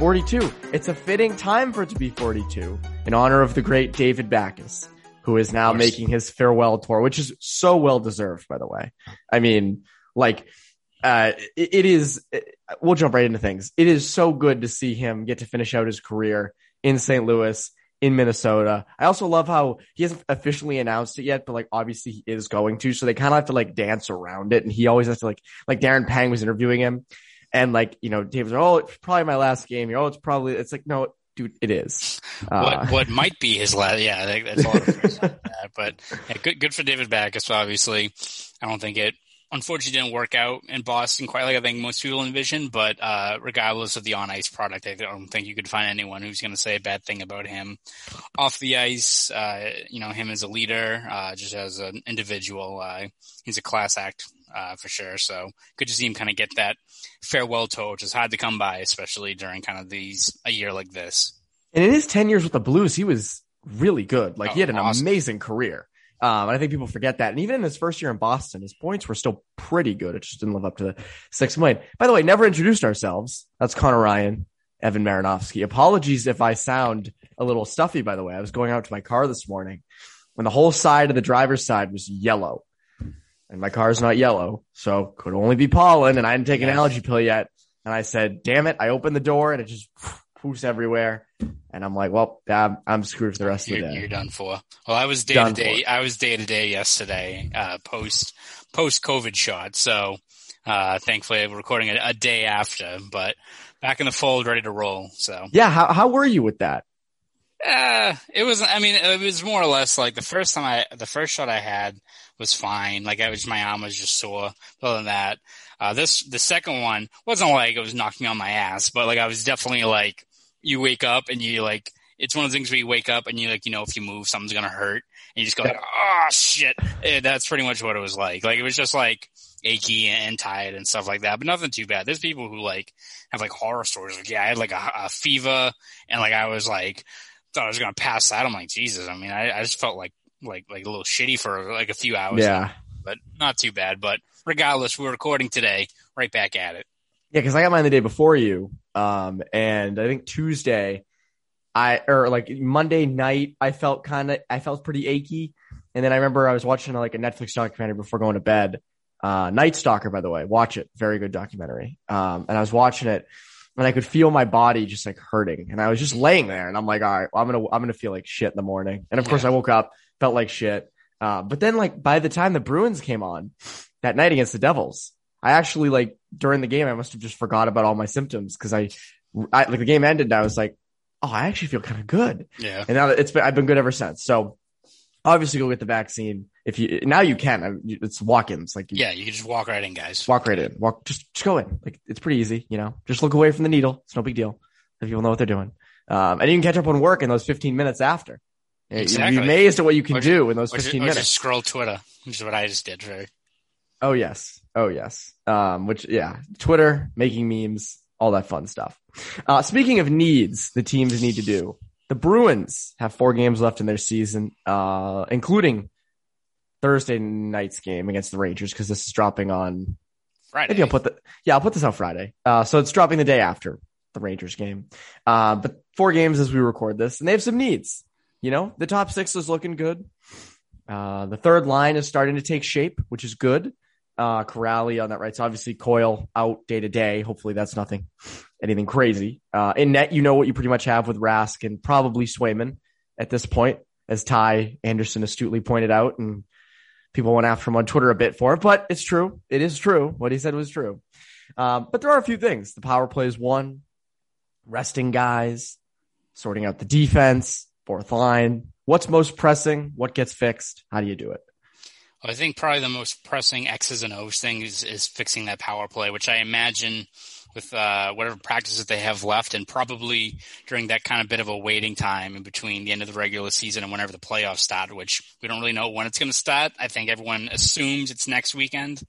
42. It's a fitting time for it to be 42 in honor of the great David Backes, who is now making his farewell tour, which is so well deserved, by the way. I mean, like, uh, it, it is, it, we'll jump right into things. It is so good to see him get to finish out his career in St. Louis in Minnesota. I also love how he hasn't officially announced it yet, but like obviously he is going to. So they kind of have to like dance around it. And he always has to like, like Darren Pang was interviewing him and like, you know, David's like, oh, it's probably my last game. you Oh, it's probably, it's like, no, dude, it is. Uh, what, what might be his last, yeah, that's all. that, but yeah, good, good for David Backes. Obviously, I don't think it unfortunately didn't work out in Boston quite like I think most people envisioned. But uh, regardless of the on ice product, I don't think you could find anyone who's going to say a bad thing about him off the ice. Uh, you know, him as a leader, uh, just as an individual, uh, he's a class act uh, for sure. So good to see him kind of get that farewell tour, which is hard to come by, especially during kind of these a year like this. And in his ten years with the Blues, he was really good. Like Oh, he had an awesome. amazing career. Um, and I think people forget that. And even in his first year in Boston, his points were still pretty good. It just didn't live up to the six million. By the way, never introduced ourselves. That's Connor Ryan, Evan Marinovsky. Apologies if I sound a little stuffy, by the way. I was going out to my car this morning when the whole side of the driver's side was yellow. And my car's not yellow, so could only be pollen. And I hadn't taken an allergy pill yet. And I said, damn it. I opened the door and it just poofs everywhere. And I'm like, well, I'm, I'm screwed for the rest of You're, the day. you're done for. Well, I was day Done to day. I was day to day yesterday, uh, post post COVID shot. So, uh, thankfully, we're recording it a day after, but back in the fold, ready to roll. So, Yeah. How, how were you with that? uh, it was. I mean, it was more or less like the first time I, the first shot I had was fine. Like I was, my arm was just sore. Other than that, uh, this the second one wasn't like it was knocking on my ass, but like I was definitely like you wake up and you like it's one of the things where you wake up and you like you know if you move something's gonna hurt and you just go like oh shit. Eh, that's pretty much what it was like. Like it was just like achy and tired and stuff like that, but nothing too bad. There's people who like have like horror stories. Like yeah, I had like a, a fever and like I was like thought I was gonna pass out. I'm like Jesus. I mean, I, I just felt like like like a little shitty for like a few hours. Yeah. but not too bad. But regardless, we're recording today, right back at it. Yeah. Cause I got mine the day before you. Um, and I think Tuesday, I, or like Monday night, I felt kind of, I felt pretty achy. And then I remember I was watching like a Netflix documentary before going to bed. Uh, Night Stalker, by the way, watch it. Very good documentary. Um, and I was watching it and I could feel my body just like hurting. And I was just laying there and I'm like, all right, well, I'm to, I'm to feel like shit in the morning. And of course I woke up, felt like shit. Uh, but then like by the time the Bruins came on that night against the Devils, I actually like during the game, I must have just forgot about all my symptoms because I, I, like the game ended and I was like, oh, I actually feel kind of good. Yeah, And now it's been, I've been good ever since. So obviously go get the vaccine. If you, now you can, I- it's walk-ins. Like you yeah, you can just walk right in, guys. walk right in, walk, just, just go in. Like it's pretty easy, you know, just look away from the needle. It's no big deal. If people know what they're doing. Um, and you can catch up on work in those 15 minutes after. You'd be amazed at what you can Or do in those Or just, 15 or minutes. just scroll Twitter, which is what I just did. For Oh yes. Oh yes. Um, which yeah, Twitter, making memes, all that fun stuff. Uh, speaking of needs, the teams need to do. The Bruins have four games left in their season, uh, including Thursday night's game against the Rangers because this is dropping on. Friday. Maybe I'll put the yeah I'll put this on Friday. Uh, so it's dropping the day after. the Rangers game. Uh, but four games as we record this, and they have some needs. You know, the top six is looking good. Uh, the third line is starting to take shape, which is good. Uh, Kuraly on that right. So obviously Coyle out day to day. Hopefully that's nothing, anything crazy. Uh, in net, you know what you pretty much have with Rask and probably Swayman at this point, as Ty Anderson astutely pointed out, and people went after him on Twitter a bit for it, but it's true. It is true. What he said was true. Um, but there are a few things. The power play is one, resting guys, sorting out the defense, fourth line. What's most pressing? What gets fixed? How do you do it? I think probably the most pressing X's and O's thing is, is fixing that power play, which I imagine with uh, whatever practices they have left, and probably during that kind of bit of a waiting time in between the end of the regular season and whenever the playoffs start, which we don't really know when it's going to start. I think everyone assumes it's next weekend.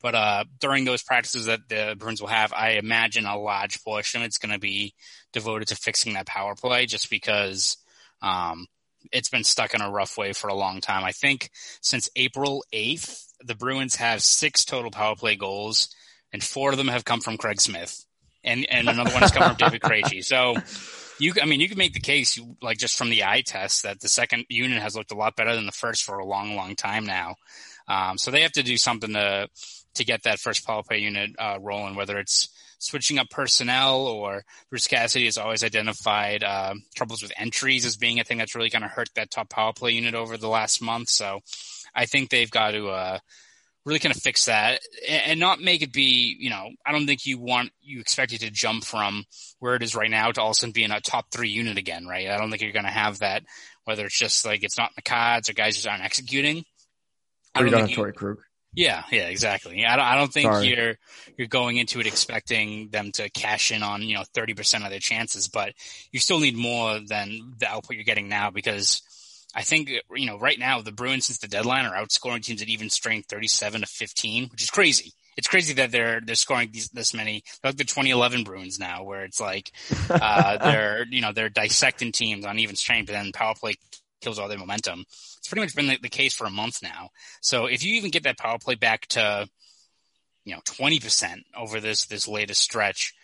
But uh, during those practices that the Bruins will have, I imagine a large portion of it's going to be devoted to fixing that power play, just because um, it's been stuck in a rough way for a long time. I think since April 8th, the Bruins have six total power play goals, and four of them have come from Craig Smith, and and another one has come from David Krejci. So. You, I mean, you can make the case, like just from the eye test, that the second unit has looked a lot better than the first for a long, long time now. Um, so they have to do something to to get that first power play unit uh, rolling, whether it's switching up personnel or Bruce Cassidy has always identified uh, troubles with entries as being a thing that's really kind of hurt that top power play unit over the last month. So I think they've got to uh, really kind of fix that and not make it be, you know, I don't think you want, you expect it to jump from where it is right now to all of a sudden being a top three unit again, right? I don't think you're going to have that, whether it's just like it's not in the cards or guys just aren't executing. I don't, think you, Krug. Yeah, yeah, exactly. I don't, I don't think Sorry. you're you're going into it expecting them to cash in on you know thirty percent of their chances, but you still need more than the output you're getting now because I think you know right now the Bruins since the deadline are outscoring teams at even strength thirty seven to fifteen, which is crazy. It's crazy that they're they're scoring these, this many. like the 2011 Bruins now, where it's like uh, they're you know they're dissecting teams on even strength, but then power play kills all their momentum. It's pretty much been the, the case for a month now. So if you even get that power play back to, you know, 20% over this, this latest stretch,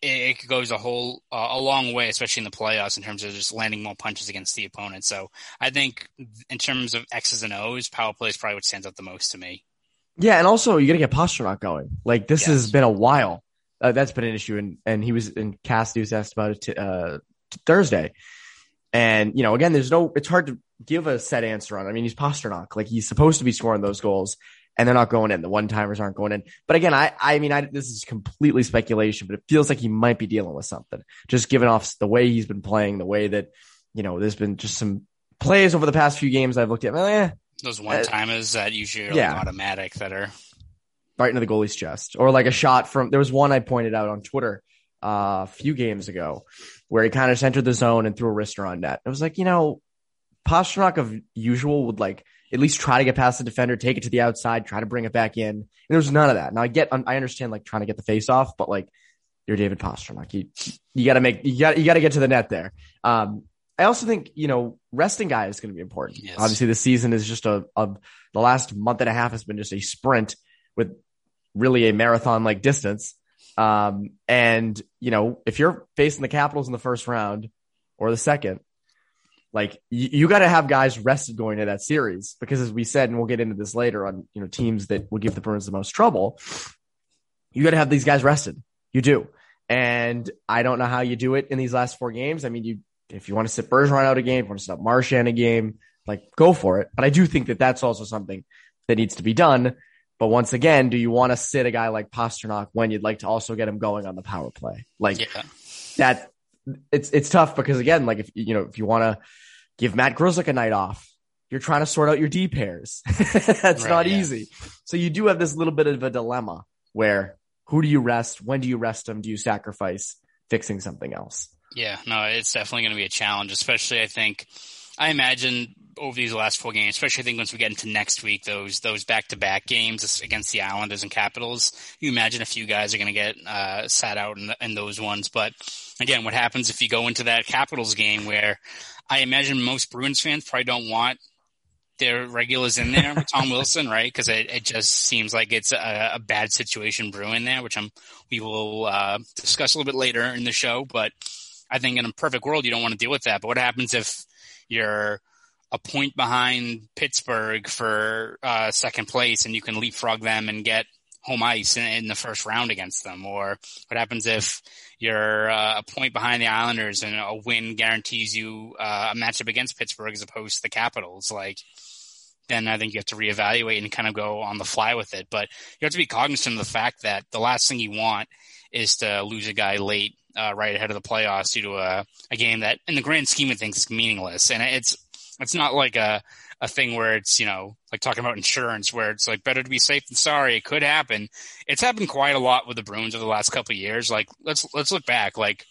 it, it goes a whole, uh, a long way, especially in the playoffs in terms of just landing more punches against the opponent. So I think in terms of X's and O's, power play is probably what stands out the most to me. Yeah. And also you got to get Pastrnak going. Like this yes. has been a while. Uh, that's been an issue. And, and he was in Cassidy was asked about it t- uh, t- Thursday. And, you know, again, there's no, it's hard to give a set answer on. I mean, he's Pastrnak. Like he's supposed to be scoring those goals and they're not going in. The one timers aren't going in. But again, I, I mean, I, this is completely speculation, but it feels like he might be dealing with something just given off the way he's been playing, the way that, you know, there's been just some plays over the past few games I've looked at. Eh, those one timers uh, that usually are yeah. like automatic that are right into the goalie's chest or like a shot from, there was one I pointed out on Twitter uh, a few games ago where he kind of entered the zone and threw a wrister on net. It was like, you know, Pastrnak of usual would like at least try to get past the defender, take it to the outside, try to bring it back in. And there's none of that. Now I get, I understand like trying to get the face off, but like you're David Pastrnak. You, you gotta make, you gotta, you gotta get to the net there. Um, I also think, you know, resting guy is going to be important. Yes. Obviously the season is just a, a, the last month and a half has been just a sprint with really a marathon like distance. Um, and you know, if you're facing the Capitals in the first round or the second, like you, you got to have guys rested going into that series because as we said, and we'll get into this later on, you know, teams that will give the Bruins the most trouble, you got to have these guys rested. You do. And I don't know how you do it in these last four games. I mean, you, if you want to sit Bergeron out a game, if you want to sit up Marchand a game, like go for it. But I do think that that's also something that needs to be done but once again, do you want to sit a guy like Pastrnak when you'd like to also get him going on the power play? Like yeah. that, it's it's tough because again, like if you know if you want to give Matt Grzelcyk a night off, you're trying to sort out your D pairs. That's right, not yeah. easy. So you do have this little bit of a dilemma where who do you rest? When do you rest them? Do you sacrifice fixing something else? Yeah, no, it's definitely going to be a challenge, especially I think I imagine over these last four games, especially I think once we get into next week, those those back to back games against the Islanders and Capitals, you imagine a few guys are going to get uh, sat out in, in those ones. But again, what happens if you go into that Capitals game where I imagine most Bruins fans probably don't want their regulars in there with Tom Wilson, right? Because it, it just seems like it's a, a, bad situation brewing there, which I'm we will uh, discuss a little bit later in the show. But I think in a perfect world, you don't want to deal with that. But what happens if you're a point behind Pittsburgh for uh, second place and you can leapfrog them and get home ice in, in, the first round against them? Or what happens if you're uh, a point behind the Islanders and a win guarantees you uh, a matchup against Pittsburgh as opposed to the Capitals? Like, then I think you have to reevaluate and kind of go on the fly with it. But you have to be cognizant of the fact that the last thing you want is to lose a guy late, uh, right ahead of the playoffs due to a, a game that, in the grand scheme of things, is meaningless. And it's it's not like a a thing where it's you know like talking about insurance where it's like better to be safe than sorry. It could happen. It's happened quite a lot with the Bruins over the last couple of years. Like let's let's look back. Like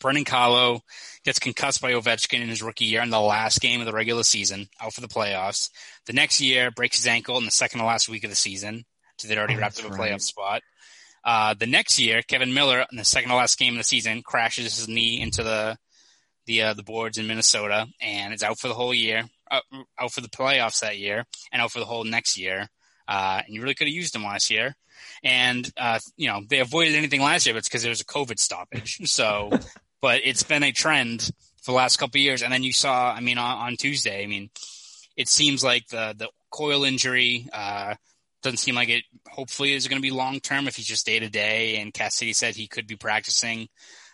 Brandon Carlo gets concussed by Ovechkin in his rookie year in the last game of the regular season, out for the playoffs. The next year, breaks his ankle in the second to last week of the season, so they'd already oh, wrapped up a playoff spot. Uh, the next year, Kevan Miller in the second to last game of the season crashes his knee into the the uh, the boards in Minnesota and is out for the whole year, out, uh, out for the playoffs that year, and out for the whole next year. Uh, and you really could have used him last year. And uh, you know they avoided anything last year, but it's because there was a COVID stoppage. So, but it's been a trend for the last couple of years. And then you saw, I mean, on, on Tuesday, I mean, it seems like the the Coyle injury uh, doesn't seem like it. Hopefully, is going to be long term if he's just day to day. And Cassidy said he could be practicing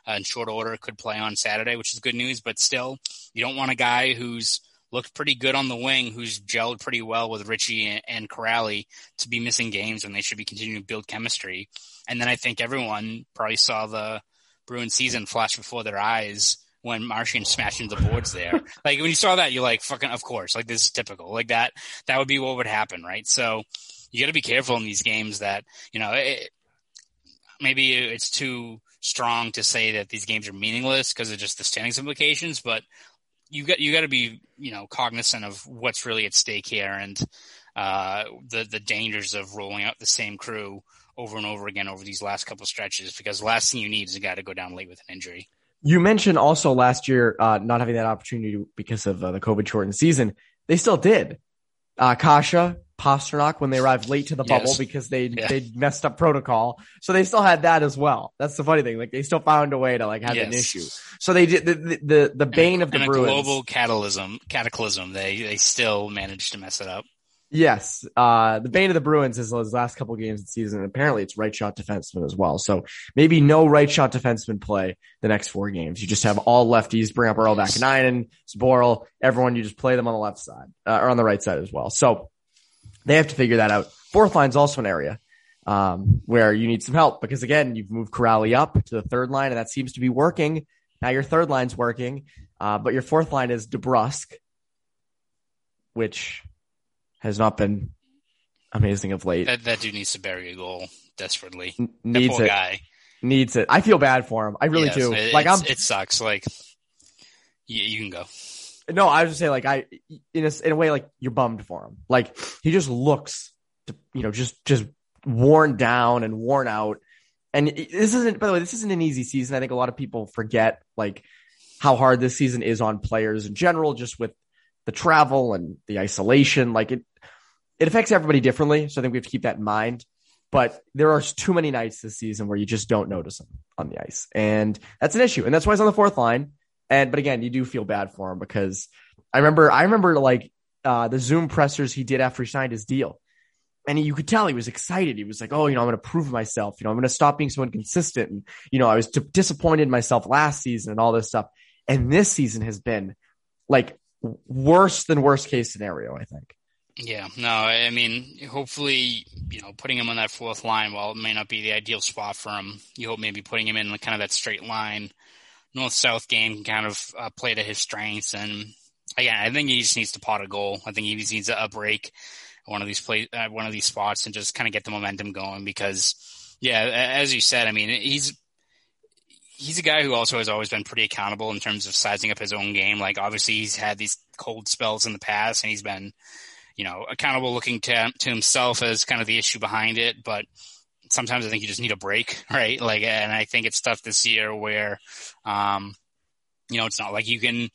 uh, in short order, could play on Saturday, which is good news. But still, you don't want a guy who's looked pretty good on the wing, who's gelled pretty well with Ritchie and, and Kuraly to be missing games when they should be continuing to build chemistry. And then I think everyone probably saw the Bruin season flash before their eyes when Marchand smashed into the boards there. like when you saw that, you're like, fucking, of course, like this is typical. Like that, that would be what would happen, right? So you got to be careful in these games that, you know, it, maybe it's too strong to say that these games are meaningless because of just the standings implications, but you got you got to be you know cognizant of what's really at stake here and uh, the the dangers of rolling out the same crew over and over again over these last couple stretches because the last thing you need is a guy to go down late with an injury. You mentioned also last year uh, not having that opportunity because of uh, the COVID shortened season. They still did. Uh, Kase, Pastrnak when they arrived late to the bubble yes. because they yeah. they messed up protocol. So they still had that as well. That's the funny thing. Like they still found a way to like have yes. an issue. So they did the the the, the bane of the and Bruins. global cataclysm. Cataclysm. They they still managed to mess it up. Yes, uh, the bane of the Bruins is his last couple games of the season. And apparently, it's right shot defenseman as well. So maybe no right shot defenseman play the next four games. You just have all lefties. Bring up Urho Vaakanainen, Zboril, everyone. You just play them on the left side uh, or on the right side as well. So they have to figure that out. Fourth line's also an area um, where you need some help because again, you've moved Kuraly up to the third line, and that seems to be working. Now your third line's working, uh, but your fourth line is DeBrusk, which has not been amazing of late. That, that dude needs to bury a goal desperately. N- needs it. Guy. Needs it. I feel bad for him. I really yes, do. It, like I'm. It sucks. Like you, you can go. No, I was just say like I in a in a way like you're bummed for him. Like he just looks, to, you know, just just worn down and worn out. And this isn't, by the way, this isn't an easy season. I think a lot of people forget like how hard this season is on players in general, just with the travel and the isolation. Like it, it affects everybody differently. So I think we have to keep that in mind. But there are too many nights this season where you just don't notice him on the ice, and that's an issue. And that's why he's on the fourth line. And but again, you do feel bad for him because I remember I remember like uh, the Zoom pressers he did after he signed his deal. And he, you could tell he was excited. He was like, "Oh, you know, I'm going to prove myself. You know, I'm going to stop being so inconsistent." And you know, I was t- disappointed in myself last season and all this stuff. And this season has been like worse than worst case scenario. I think. Yeah, no, I mean, hopefully, you know, putting him on that fourth line, while it may not be the ideal spot for him, you hope maybe putting him in kind of that straight line north south game can kind of uh, play to his strengths. And again, I think he just needs to pot a goal. I think he just needs to a break one of these play uh, one of these spots and just kind of get the momentum going because yeah, as you said, I mean he's he's a guy who also has always been pretty accountable in terms of sizing up his own game. Like obviously he's had these cold spells in the past and he's been you know accountable looking to to himself as kind of the issue behind it, but sometimes I think you just need a break, right? Like, and I think it's tough this year where, um, you know, it's not like you can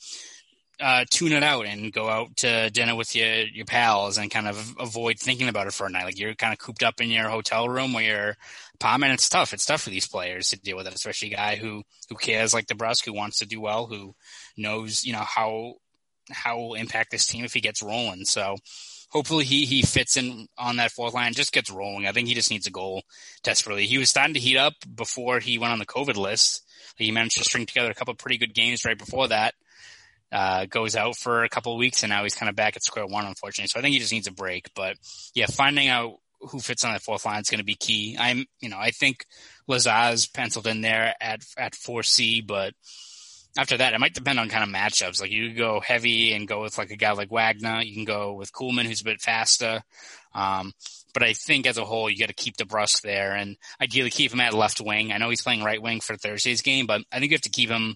uh, tune it out and go out to dinner with your your pals and kind of avoid thinking about it for a night. Like you're kind of cooped up in your hotel room or apartment. It's tough. It's tough for these players to deal with it, especially a guy who who cares like DeBrusk, who wants to do well, who knows you know how how will impact this team if he gets rolling. So hopefully he he fits in on that fourth line, just gets rolling. I think he just needs a goal desperately. He was starting to heat up before he went on the COVID list. He managed to string together a couple pretty good games right before that. Uh, goes out for a couple of weeks and now he's kind of back at square one, unfortunately. So I think he just needs a break. But yeah, finding out who fits on that fourth line is going to be key. I'm, you know, I think Lazar's penciled in there at at four C, but after that, it might depend on kind of matchups. Like you go heavy and go with like a guy like Wagner. You can go with Kuhlman, who's a bit faster. Um, but I think as a whole, you got to keep the DeBrusk there and ideally keep him at left wing. I know he's playing right wing for Thursday's game, but I think you have to keep him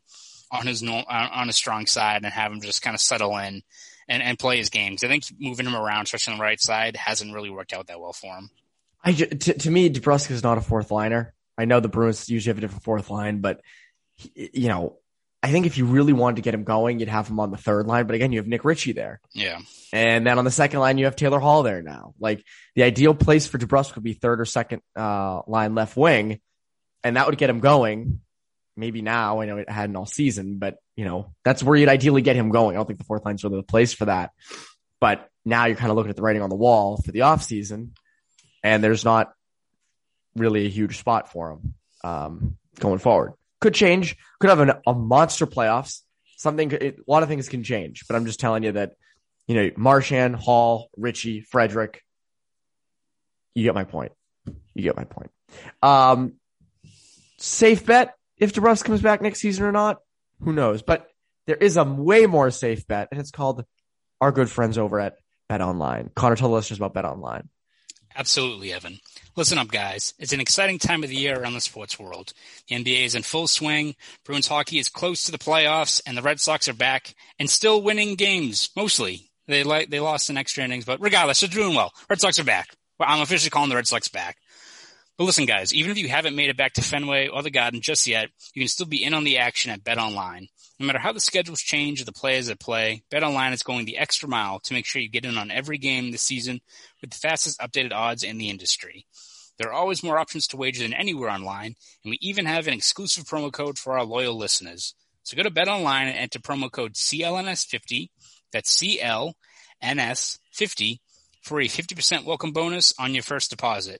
on his on his strong side and have him just kind of settle in and, and play his games. I think moving him around, especially on the right side, hasn't really worked out that well for him. I to, to me, DeBrusk is not a fourth liner. I know the Bruins usually have a different fourth line, but you know I think if you really wanted to get him going, you'd have him on the third line. But again, you have Nick Ritchie there. Yeah. And then on the second line, you have Taylor Hall there now. Like the ideal place for DeBrusk would be third or second uh, line left wing. And that would get him going. Maybe now. I know it hadn't all season, but you know, that's where you'd ideally get him going. I don't think the fourth line's really the place for that. But now you're kind of looking at the writing on the wall for the off season, and there's not really a huge spot for him um, going forward could change. Could have an, a monster playoffs. Something, it, a lot of things can change. But I'm just telling you that, you know, Marchand, Hall, Ritchie, Frederic. You get my point. You get my point. Um, safe bet if DeBrusk comes back next season or not. Who knows? But there is a way more safe bet, and it's called our good friends over at Bet Online. Connor told us just about Bet Online. Absolutely, Evan. Listen up, guys. It's an exciting time of the year around the sports world. The NBA is in full swing. Bruins hockey is close to the playoffs, and the Red Sox are back and still winning games. Mostly, they like they lost in extra innings, but regardless, they're doing well. Red Sox are back. I'm officially calling the Red Sox back. But listen, guys, even if you haven't made it back to Fenway or the Garden just yet, you can still be in on the action at Bet Online. No matter how the schedules change or the players that play, BetOnline is going the extra mile to make sure you get in on every game this season with the fastest updated odds in the industry. There are always more options to wager than anywhere online, and we even have an exclusive promo code for our loyal listeners. So go to BetOnline and enter promo code CLNS50, that's CLNS50, for a 50% welcome bonus on your first deposit.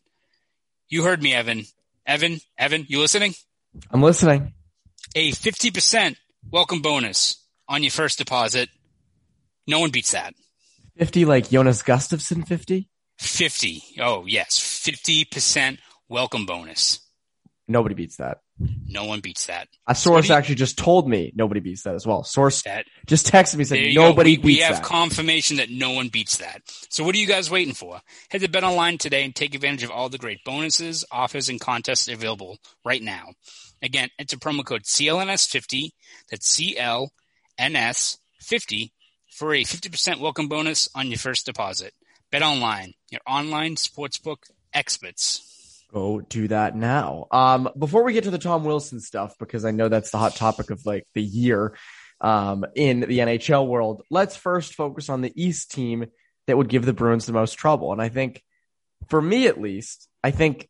You heard me, Evan. Evan, Evan, you listening? I'm listening. A 50% welcome bonus on your first deposit. No one beats that. 50 like Jonas Gustavsson 50? 50. Oh, yes. 50% welcome bonus. Nobody beats that. No one beats that. A source you, actually just told me nobody beats that as well. Source that, just texted me said nobody we, beats we have that. confirmation that no one beats that. So what are you guys waiting for? Head to Bet Online today and take advantage of all the great bonuses, offers, and contests available right now. Again, enter promo code CLNS50. That's CLNS50 for a 50% welcome bonus on your first deposit. Bet Online, your online sportsbook experts. Go do that now. Um, before we get to the Tom Wilson stuff, because I know that's the hot topic of like the year um, in the NHL world, let's first focus on the East team that would give the Bruins the most trouble. And I think, for me at least, I think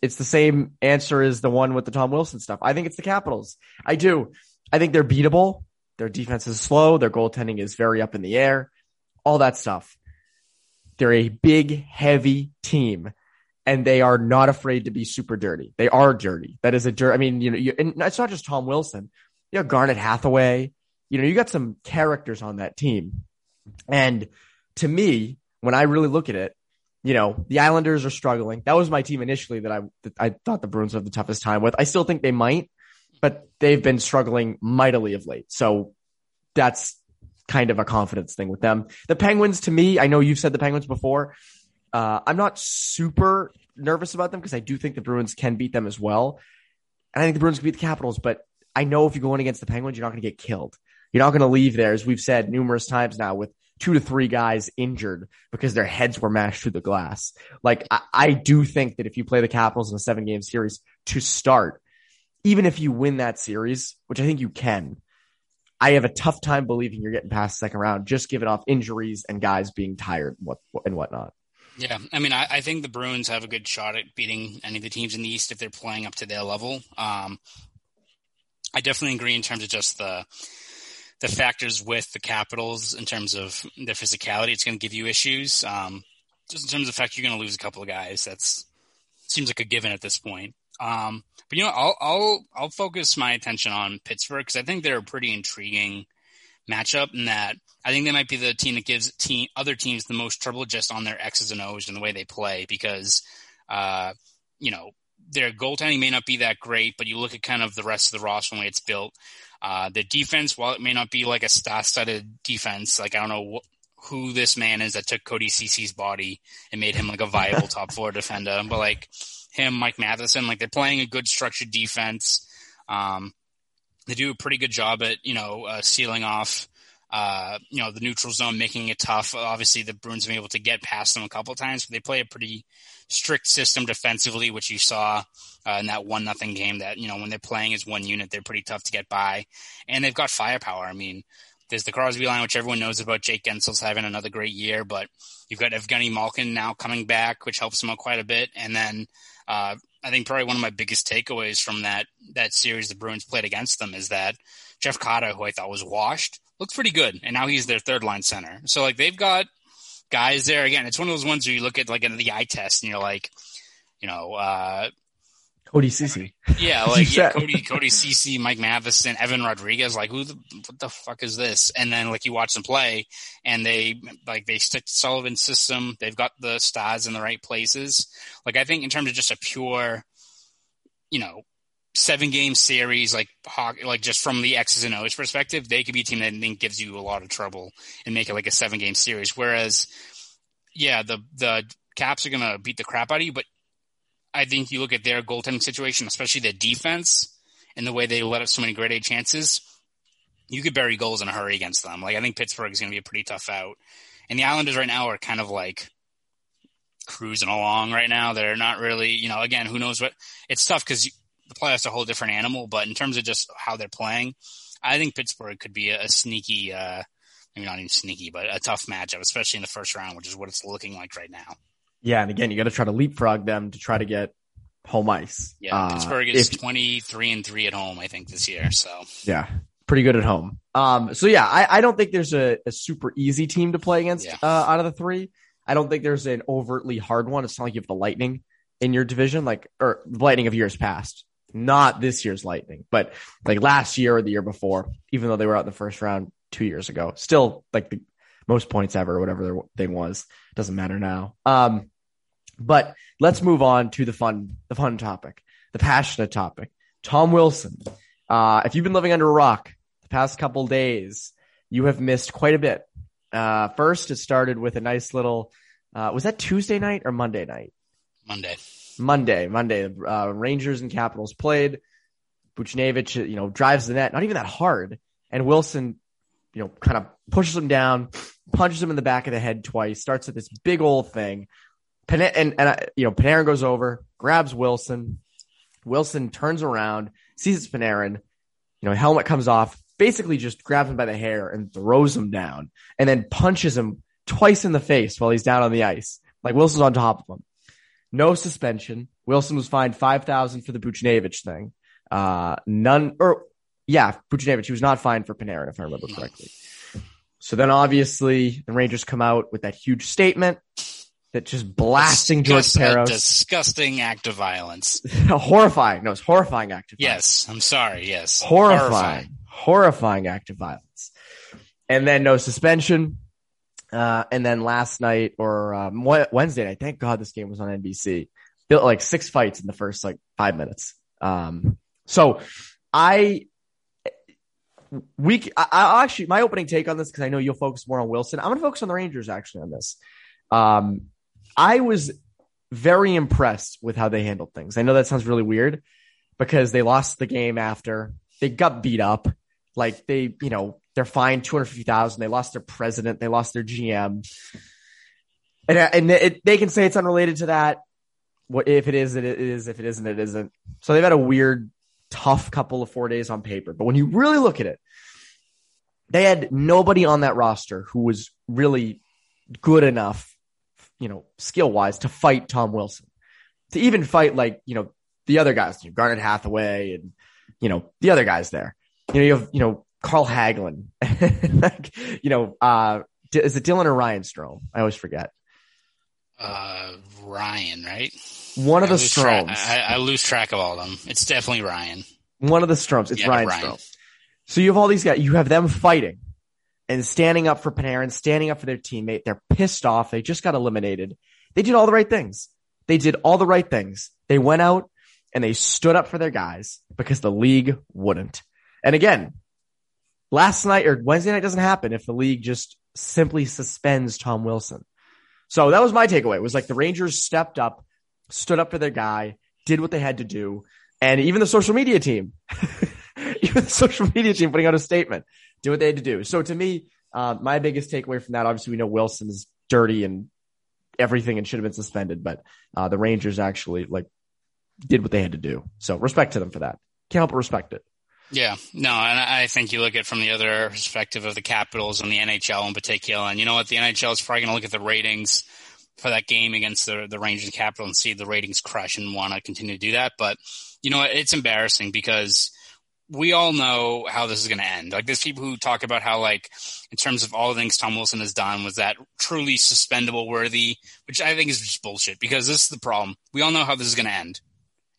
it's the same answer as the one with the Tom Wilson stuff. I think it's the Capitals. I do. I think they're beatable. Their defense is slow. Their goaltending is very up in the air. All that stuff. They're a big, heavy team and they are not afraid to be super dirty. They are dirty. That is a dirt. I mean, you know, you, and it's not just Tom Wilson. You know, Garnet Hathaway. You know, you got some characters on that team. And to me, when I really look at it, you know, the Islanders are struggling. That was my team initially that I that I thought the Bruins have the toughest time with. I still think they might, but they've been struggling mightily of late. So that's kind of a confidence thing with them. The Penguins, to me, I know you've said the Penguins before. Uh, I'm not super nervous about them because I do think the Bruins can beat them as well. And I think the Bruins can beat the Capitals, but I know if you're going against the Penguins, you're not going to get killed. You're not going to leave there, as we've said numerous times now, with two to three guys injured because their heads were mashed through the glass. Like, I, I do think that if you play the Capitals in a seven game series to start, even if you win that series, which I think you can, I have a tough time believing you're getting past the second round, just given off injuries and guys being tired and what and whatnot. Yeah, I mean, I, I, think the Bruins have a good shot at beating any of the teams in the East if they're playing up to their level. Um, I definitely agree in terms of just the the factors with the Capitals in terms of their physicality. It's going to give you issues. Um, just in terms of the fact you're going to lose a couple of guys, that's seems like a given at this point. Um, but you know, I'll I'll I'll focus my attention on Pittsburgh because I think they're a pretty intriguing matchup in that I think they might be the team that gives team other teams the most trouble just on their X's and O's and the way they play because uh, you know their goaltending may not be that great, but you look at kind of the rest of the roster and the way it's built. Uh, the defense, while it may not be like a star-studded defense, like I don't know wh- who this man is that took Cody Ceci's body and made him like a viable top four defender, but like him, Mike Matheson, like they're playing a good structured defense. Um, they do a pretty good job at you know uh, sealing off uh, you know the neutral zone, making it tough. Obviously, the Bruins have been able to get past them a couple times, but they play a pretty strict system defensively, which you saw uh, in that one nothing game. That you know when they're playing as one unit, they're pretty tough to get by, and they've got firepower. I mean. There's the Crosby line, which everyone knows about. Jake Guentzel's having another great year, but you've got Evgeny Malkin now coming back, which helps him out quite a bit. And then uh, I think probably one of my biggest takeaways from that that series the Bruins played against them is that Jeff Carter, who I thought was washed, looked pretty good, and now he's their third line center. So like they've got guys there. Again, it's one of those ones where you look at like in the eye test and you're like, you know, uh, Cody Ceci. Yeah, like yeah, Cody, Cody Ceci, Mike Matheson, Evan Rodrigues. Like, who the what the fuck is this? And then like you watch them play, and they like they stick to Sullivan's system. They've got the stars in the right places. Like I think in terms of just a pure, you know, seven game series, like like just from the X's and O's perspective, they could be a team that I think gives you a lot of trouble and make it like a seven game series. Whereas, yeah, the the Caps are gonna beat the crap out of you, but I think you look at their goaltending situation, especially their defense and the way they let up so many great A chances, you could bury goals in a hurry against them. Like I think Pittsburgh is going to be a pretty tough out, and the Islanders right now are kind of like cruising along right now. They're not really, you know, again, who knows what? It's tough because the playoffs are a whole different animal. But in terms of just how they're playing, I think Pittsburgh could be a, a sneaky, uh, maybe not even sneaky, but a tough matchup, especially in the first round, which is what it's looking like right now. Yeah, and again, you got to try to leapfrog them to try to get home ice. Yeah, uh, Pittsburgh is twenty three and three at home, I think, this year. So yeah, pretty good at home. Um, so yeah, I, I don't think there's a, a, super easy team to play against yeah. uh, out of the three. I don't think there's an overtly hard one. It's not like you have the Lightning in your division, like or the Lightning of years past, not this year's Lightning, but like last year or the year before. Even though they were out in the first round two years ago, still like the most points ever, whatever their thing was. Doesn't matter now. Um, but let's move on to the fun, the fun topic, the passionate topic. Tom Wilson. Uh, if you've been living under a rock the past couple days, you have missed quite a bit. Uh, first, it started with a nice little. Uh, was that Tuesday night or Monday night? Monday. Monday. Monday. Uh, Rangers and Capitals played. Buchnevich, you know, drives the net, not even that hard, and Wilson, you know, kind of pushes him down, punches him in the back of the head twice, starts at this big old thing. Pan- and and uh, you know Panarin goes over, grabs Wilson. Wilson turns around, sees it's Panarin. You know, helmet comes off, basically just grabs him by the hair and throws him down, and then punches him twice in the face while he's down on the ice. Like Wilson's on top of him. No suspension. Wilson was fined five thousand for the Buchnevich thing. Uh, none or yeah, Buchnevich. He was not fined for Panarin, if I remember correctly. So then obviously the Rangers come out with that huge statement that just blasting Disgust, George Parros. disgusting act of violence. horrifying. No, it's horrifying act of violence. Yes, I'm sorry. Yes. Horrifying. Horrifying, horrifying act of violence. And then no suspension. Uh, and then last night or um, Wednesday night, thank God this game was on NBC. Built like six fights in the first like five minutes. Um, so I we I, I actually my opening take on this because I know you'll focus more on Wilson. I'm going to focus on the Rangers actually on this. Um, I was very impressed with how they handled things. I know that sounds really weird because they lost the game after they got beat up. Like they, you know, they're fined 250,000. They lost their president. They lost their GM. And, uh, and it, they can say it's unrelated to that. What if it is, it is. If it isn't, it isn't. So they've had a weird, tough couple of four days on paper. But when you really look at it, They had nobody on that roster who was really good enough, you know, skill wise to fight Tom Wilson, to even fight like, you know, the other guys, Garnet Hathaway and, you know, the other guys there. You know, you have, you know, Carl Hagelin, like, you know, uh, is it Dylan or Ryan Strome? I always forget. Uh, Ryan, right? One of I the lose tra- I, I lose track of all of them. It's definitely Ryan. One of the Stromes. It's Yeah, Ryan, Ryan. Strome. So you have all these guys. You have them fighting and standing up for Panarin, standing up for their teammate. They're pissed off. They just got eliminated. They did all the right things. They did all the right things. They went out and they stood up for their guys because the league wouldn't. And again, last night or Wednesday night doesn't happen if the league just simply suspends Tom Wilson. So that was my takeaway. It was like the Rangers stepped up, stood up for their guy, did what they had to do. And even the social media team, even the social media team putting out a statement, did what they had to do. So to me, uh, my biggest takeaway from that, obviously we know Wilson is dirty and everything and should have been suspended, but uh, the Rangers actually like did what they had to do. So respect to them for that. Can't help but respect it. Yeah, no, and I think you look at from the other perspective of the Capitals and the NHL in particular. And you know what? The NHL is probably going to look at the ratings for that game against the the Rangers and Capital and see the ratings crush and want to continue to do that. But you know, it's embarrassing because we all know how this is going to end. Like there's people who talk about how like in terms of all the things Tom Wilson has done was that truly suspendable worthy, which I think is just bullshit because this is the problem. We all know how this is going to end.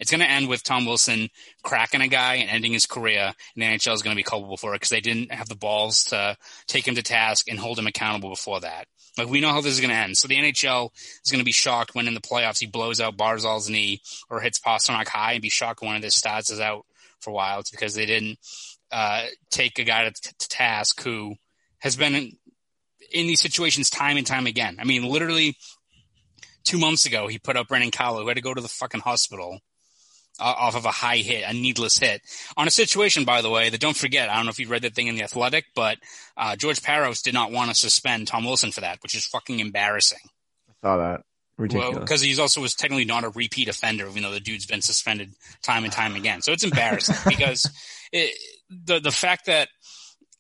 It's going to end with Tom Wilson cracking a guy and ending his career, and the NHL is going to be culpable for it because they didn't have the balls to take him to task and hold him accountable before that. Like we know how this is going to end. So the NHL is going to be shocked when in the playoffs he blows out Barzal's knee or hits Pastrnak high, and be shocked when one of their is out for a while. It's because they didn't uh, take a guy to, to task who has been in, in these situations time and time again. I mean, literally two months ago, he put up Brandon Carlo, who had to go to the fucking hospital off of a high hit, a needless hit. On a situation, by the way, that don't forget, I don't know if you read that thing in The Athletic, but uh, George Parros did not want to suspend Tom Wilson for that, which is fucking embarrassing. I saw that. Ridiculous. Well, because he's also was technically not a repeat offender, even though the dude's been suspended time and time again. So it's embarrassing because it, the the fact that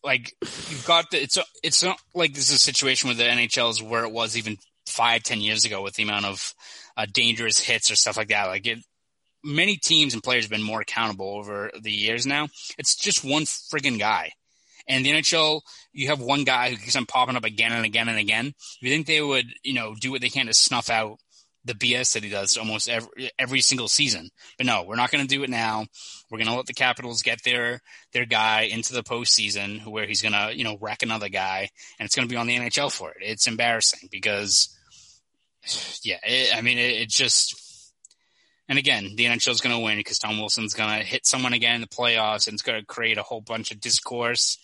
like you've got the it's it's not like this is a situation where the NHL is where it was even five ten years ago with the amount of uh, dangerous hits or stuff like that. Like it, many teams and players have been more accountable over the years now. It's just one friggin' guy. And the NHL, you have one guy who keeps on popping up again and again and again. You think they would, you know, do what they can to snuff out the BS that he does almost every every single season. But no, we're not going to do it now. We're going to let the Capitals get their their guy into the postseason, where he's going to, you know, wreck another guy, and it's going to be on the NHL for it. It's embarrassing because, yeah, it, I mean, it, it just. And again, the NHL is going to win because Tom Wilson's going to hit someone again in the playoffs, and it's going to create a whole bunch of discourse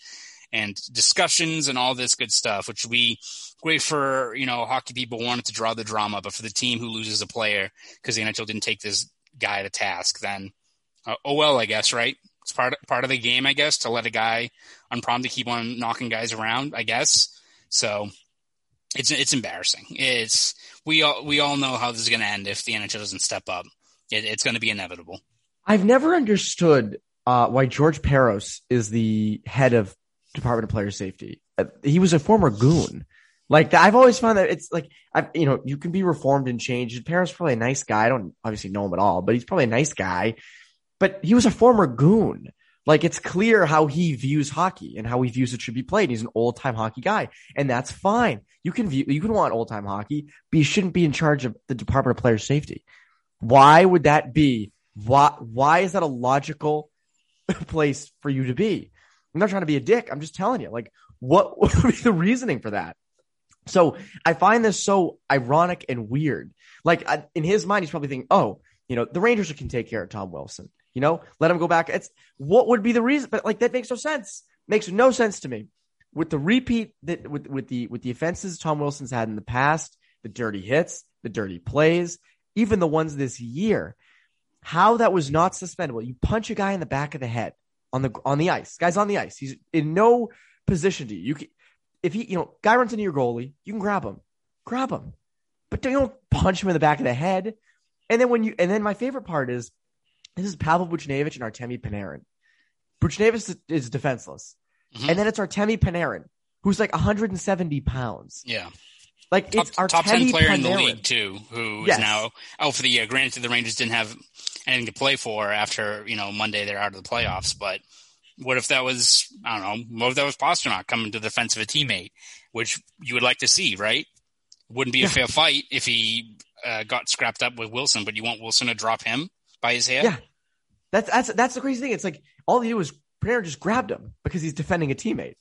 and discussions and all this good stuff, which would be great for you know hockey people wanted to draw the drama, but for the team who loses a player because the NHL didn't take this guy to task, then uh, oh well, I guess right. It's part part of the game, I guess, to let a guy unprompted keep on knocking guys around, I guess. So it's it's embarrassing. It's we all we all know how this is going to end if the NHL doesn't step up. It, it's going to be inevitable. I've never understood uh, why George Parros is the head of Department of Player Safety. Uh, he was a former goon. Like I've always found that it's like I've you know you can be reformed and changed. Parros is probably a nice guy. I don't obviously know him at all, but he's probably a nice guy. But he was a former goon. Like it's clear how he views hockey and how he views it should be played. He's an old time hockey guy, and that's fine. You can view you can want old time hockey, but you shouldn't be in charge of the Department of Player Safety. Why would that be? Why why is that a logical place for you to be? I'm not trying to be a dick. I'm just telling you, like, what would be the reasoning for that? So I find this so ironic and weird. Like I, in his mind, he's probably thinking, "Oh, you know, the Rangers can take care of Tom Wilson. You know, let him go back." It's what would be the reason? But like that makes no sense. Makes no sense to me. With the repeat that with with the with the offenses Tom Wilson's had in the past, the dirty hits, the dirty plays, even the ones this year, how that was not suspendable. You punch a guy in the back of the head on the on the ice. Guy's on the ice. He's in no position to you. You can, if he, you know, guy runs into your goalie, you can grab him, grab him, but don't, you don't punch him in the back of the head. And then when you, and then my favorite part is this is Pavel Buchnevich and Artemi Panarin. Buchnevich is, is defenseless. mm-hmm. and then it's Artemi Panarin, who's like 170 pounds. Yeah. Like top, it's our top ten player Panarin. in the league too, who yes. is now out for the year. Granted, the Rangers didn't have anything to play for after you know Monday. They're out of the playoffs, but what if that was I don't know? What if that was Pastrnak coming to the defense of a teammate, which you would like to see, right? Wouldn't be a yeah. fair fight if he uh, got scrapped up with Wilson, but you want Wilson to drop him by his hair? Yeah, that's that's that's the crazy thing. It's like all he did was Panarin just grabbed him because he's defending a teammate.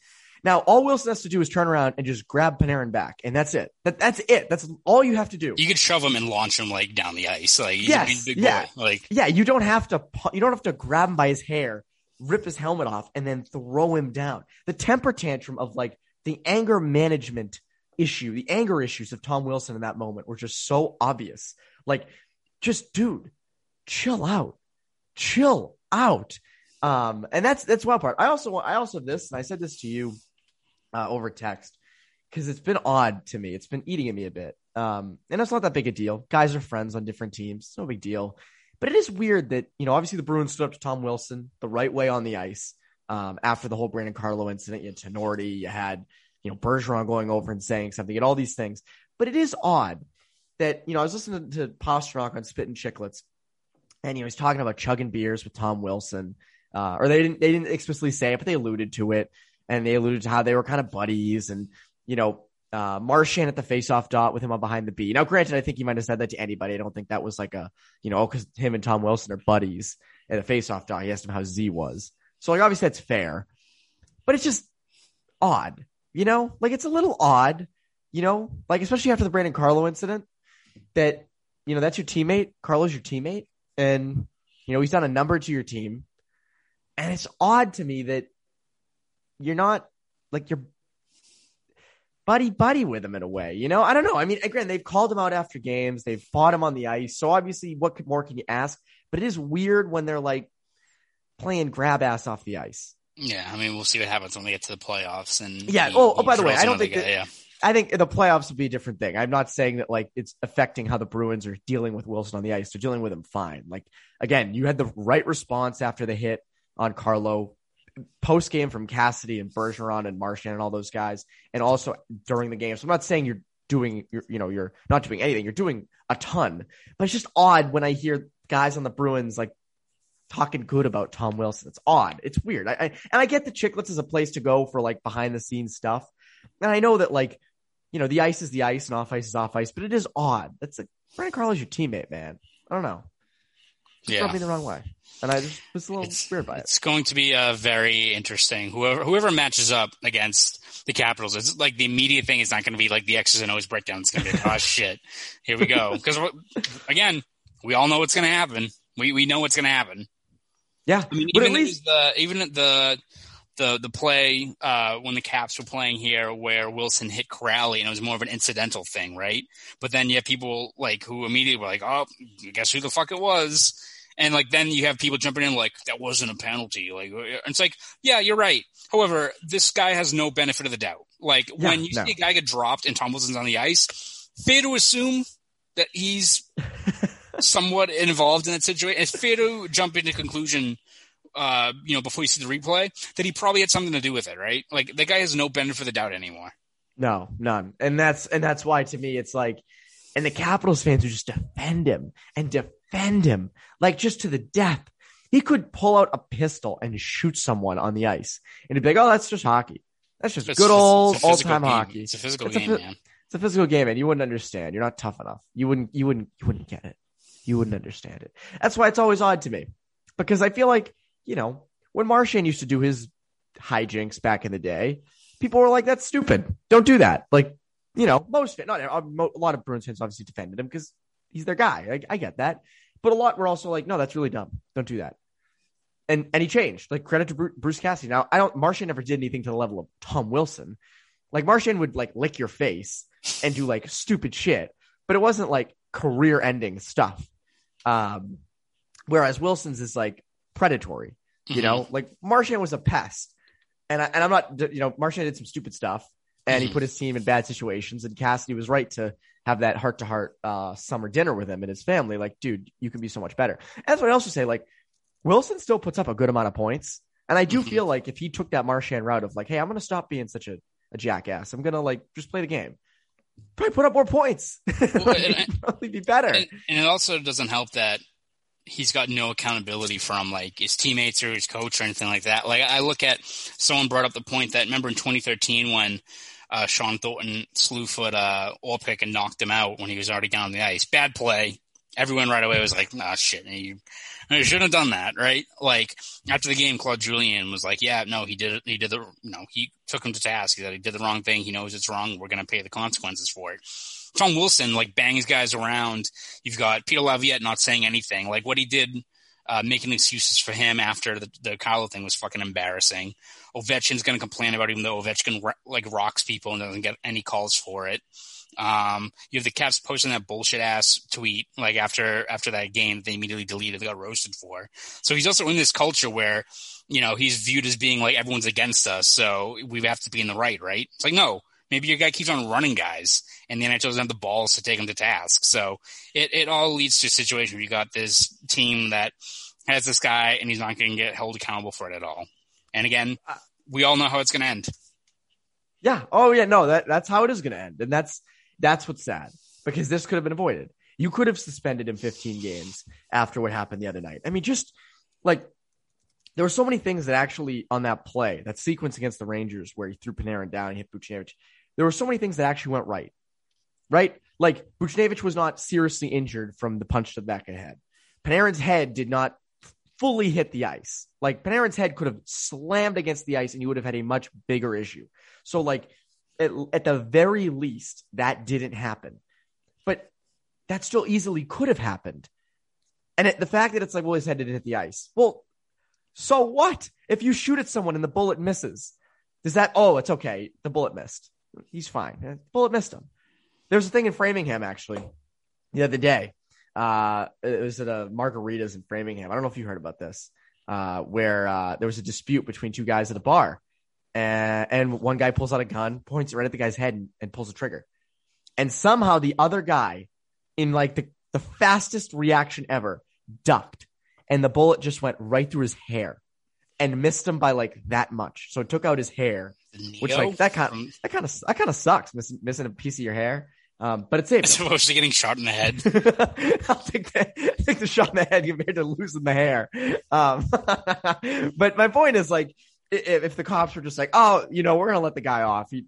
Now, all Wilson has to do is turn around and just grab Panarin back, and that's it. That, that's it. That's all you have to do. You could shove him and launch him like down the ice. Like yes, yeah, boy. like yeah. You don't have to. You don't have to grab him by his hair, rip his helmet off, and then throw him down. The temper tantrum of like the anger management issue, the anger issues of Tom Wilson in that moment were just so obvious. Like, just dude, chill out, chill out. Um, and that's that's one part. I also I also this, and I said this to you uh, over text because it's been odd to me. It's been eating at me a bit. Um, and it's not that big a deal. Guys are friends on different teams. It's no big deal. But it is weird that, you know, obviously the Bruins stood up to Tom Wilson the right way on the ice um, after the whole Brandon Carlo incident. You had Tinordi, you had, you know, Bergeron going over and saying something, and all these things. But it is odd that, you know, I was listening to Pastrnak on Spittin' Chicklets, and, know, he's talking about chugging beers with Tom Wilson. Uh, or they didn't, they didn't explicitly say it, but they alluded to it and they alluded to how they were kind of buddies and, you know, uh, Marchand at the faceoff dot with him on behind the B. Now, granted, I think he might have said that to anybody. I don't think that was like a, you know, because him and Tom Wilson are buddies at the faceoff dot. He asked him how Z was. So, like, obviously that's fair, but it's just odd, you know, like it's a little odd, you know, like especially after the Brandon Carlo incident that, you know, that's your teammate. Carlo's your teammate. And, you know, he's done a number to your team. And it's odd to me that you're not like you're buddy buddy with him in a way. You know, I don't know. I mean, again, they've called him out after games, they've fought him on the ice. So obviously, what more can you ask? But it is weird when they're like playing grab ass off the ice. Yeah, I mean, we'll see what happens when we get to the playoffs. And yeah. He, oh, oh, by the way, I don't think guy, that, yeah. I think the playoffs will be a different thing. I'm not saying that like it's affecting how the Bruins are dealing with Wilson on the ice. They're dealing with him fine. Like again, you had the right response after the hit on Carlo post game from Cassidy and Bergeron and Marchand and all those guys, and also during the game. So I'm not saying you're doing, you're, you know, you're not doing anything. You're doing a ton, but it's just odd when I hear guys on the Bruins like talking good about Tom Wilson. It's odd. It's weird. I, I and I get the Chicklets is a place to go for like behind the scenes stuff, and I know that like, you know, the ice is the ice and off ice is off ice, but it is odd. That's like Brandon Carlo's your teammate, man. I don't know. Just Yeah. rubbed me the wrong way, and I just was a little It's, weird by it. it's going to be uh, very interesting. Whoever whoever matches up against the Capitals, it's like the immediate thing is not going to be like the X's and O's breakdown. It's going to be oh shit, here we go. Because again, we all know what's going to happen. We we know what's going to happen. Yeah, I mean, but even at least the even the the the play uh, when the Caps were playing here, where Wilson hit Kuraly, and it was more of an incidental thing, right? But then you have people like who immediately were like, "Oh, guess who the fuck it was." And like then you have people jumping in like that wasn't a penalty. Like it's like, yeah, you're right. However, this guy has no benefit of the doubt. Like when you no. see a guy get dropped and Tom Wilson's on the ice, fair to assume that he's somewhat involved in that situation. It's fair to jump into conclusion, uh, you know, before you see the replay that he probably had something to do with it, right? Like the guy has no benefit of the doubt anymore. No, none. And that's and that's why to me it's like and the Capitals fans who just defend him and defend him like just to the death. He could pull out a pistol and shoot someone on the ice. And he'd be like, Oh, that's just hockey. That's just It's- good old it's a old physical time hockey. It's a physical It's game, man. It's a physical game, and you wouldn't understand. You're not tough enough. You wouldn't you wouldn't you wouldn't get it. You wouldn't understand it. That's why it's always odd to me. Because I feel like, you know, when Marchand used to do his hijinks back in the day, people were like, That's stupid. Don't do that. Like, you know, most not a lot of Bruins fans obviously defended him because he's their guy. I, I get that. But a lot were also like, no, that's really dumb. Don't do that. And and he changed. Like credit to Bruce Cassidy. Now I don't. Marchand never did anything to the level of Tom Wilson. Like Marchand would like lick your face and do like stupid shit, but it wasn't like career ending stuff. Um, whereas Wilson's is like predatory. You know, like Marchand was a pest, and I, and I'm not. You know, Marchand did some stupid stuff, and he Mhm. put his team in bad situations. And Cassidy was right to have that heart to heart summer dinner with him and his family. Like, dude, you can be so much better. And that's what I also say. Like, Wilson still puts up a good amount of points. And I do Mhm. feel like if he took that Marchand route of like, hey, I'm going to stop being such a, a jackass. I'm going to like just play the game. Probably put up more points. Like, and- probably be better. And, and it also doesn't help that he's got no accountability from like his teammates or his coach or anything like that. Like I look at someone brought up the point that remember in 2013 when uh, Shawn Thornton slew foot uh, Orpik and knocked him out when he was already down on the ice. Bad play. Everyone right away was like, "Nah, shit, you, you shouldn't have done that." Right? Like after the game, Claude Julien was like, "Yeah, no, he did it. He did the, you know, he took him to task. He said he did the wrong thing. He knows it's wrong. We're going to pay the consequences for it." Tom Wilson like bangs guys around. You've got Peter Laviolette not saying anything. Like what he did, uh, making excuses for him after the, the Carlo thing was fucking embarrassing. Ovechkin's going to complain about him though Ovechkin like rocks people and doesn't get any calls for it. Um, you have the Caps posting that bullshit ass tweet like after after that game they immediately deleted, they got roasted for. So he's also in this culture where you know he's viewed as being like everyone's against us, so we have to be in the right, right? It's like no, maybe your guy keeps on running guys, and the NHL doesn't have the balls to take him to task. So it it all leads to a situation where you got this team that has this guy, and he's not going to get held accountable for it at all. And again, uh, we all know how it's going to end. Yeah. Oh yeah. No, that that's how it is going to end, and that's that's what's sad because this could have been avoided. You could have suspended him 15 games after what happened the other night. I mean, just like there were so many things that actually on that play, that sequence against the Rangers where he threw Panarin down, he hit Buchnevich. There were so many things that actually went right. Right? Like Buchnevich was not seriously injured from the punch to the back of the head. Panarin's head did not fully hit the ice. Like Panarin's head could have slammed against the ice and you would have had a much bigger issue. So like at, at the very least, that didn't happen. But that still easily could have happened. And it, the fact that it's like, well, his head didn't hit the ice. Well, so what? If you shoot at someone and the bullet misses, does that, oh, it's okay. The bullet missed. He's fine. The bullet missed him. There was a thing in Framingham actually the other day. Uh, it was at a margaritas in Framingham. I don't know if you heard about this, uh, where uh, there was a dispute between two guys at a bar and, and one guy pulls out a gun, points it right at the guy's head, and, and pulls a trigger. And somehow the other guy, in like the, the fastest reaction ever, ducked, and the bullet just went right through his hair and missed him by like that much. So it took out his hair, which like that kind from- that kind of that kind of sucks, missing missing a piece of your hair. Um, but it saved. as him. opposed to getting shot in the head. I'll take the, take the shot in the head compared to losing the hair. Um, but my point is like, if, if the cops were just like, oh, you know, we're going to let the guy off. He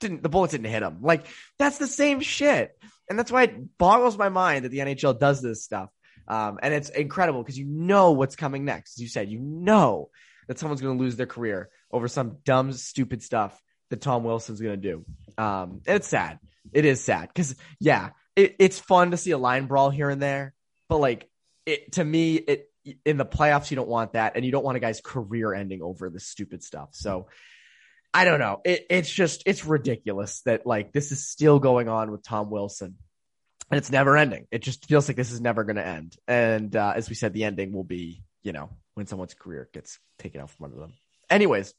didn't, the bullet didn't hit him. Like that's the same shit. And that's why it boggles my mind that the NHL does this stuff. Um, and it's incredible because you know what's coming next. As you said, you know that someone's going to lose their career over some dumb, stupid stuff that Tom Wilson's going to do. Um, it's sad. It is sad because yeah, it, it's fun to see a line brawl here and there, but like it to me, it in the playoffs you don't want that, and you don't want a guy's career ending over this stupid stuff. So I don't know. It, it's just it's ridiculous that like this is still going on with Tom Wilson, and it's never ending. It just feels like this is never going to end. And uh, as we said, the ending will be you know when someone's career gets taken out from under them. Anyways,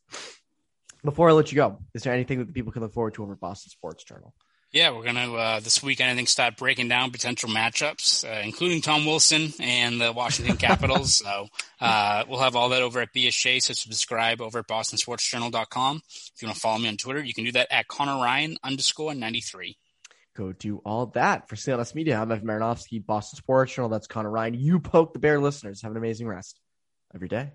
before I let you go, is there anything that the people can look forward to over Boston Sports Journal? Yeah, we're gonna uh, this weekend. I think start breaking down potential matchups, uh, including Tom Wilson and the Washington Capitals. so uh, we'll have all that over at BSJ. So subscribe over at BostonSportsJournal.com. If you want to follow me on Twitter, you can do that at Conor Ryan underscore ninety three. go do all that for CLNS Media. I'm Evan Marinofsky, Boston Sports Journal. That's Conor Ryan. You poke the bear listeners. Have an amazing rest of your day.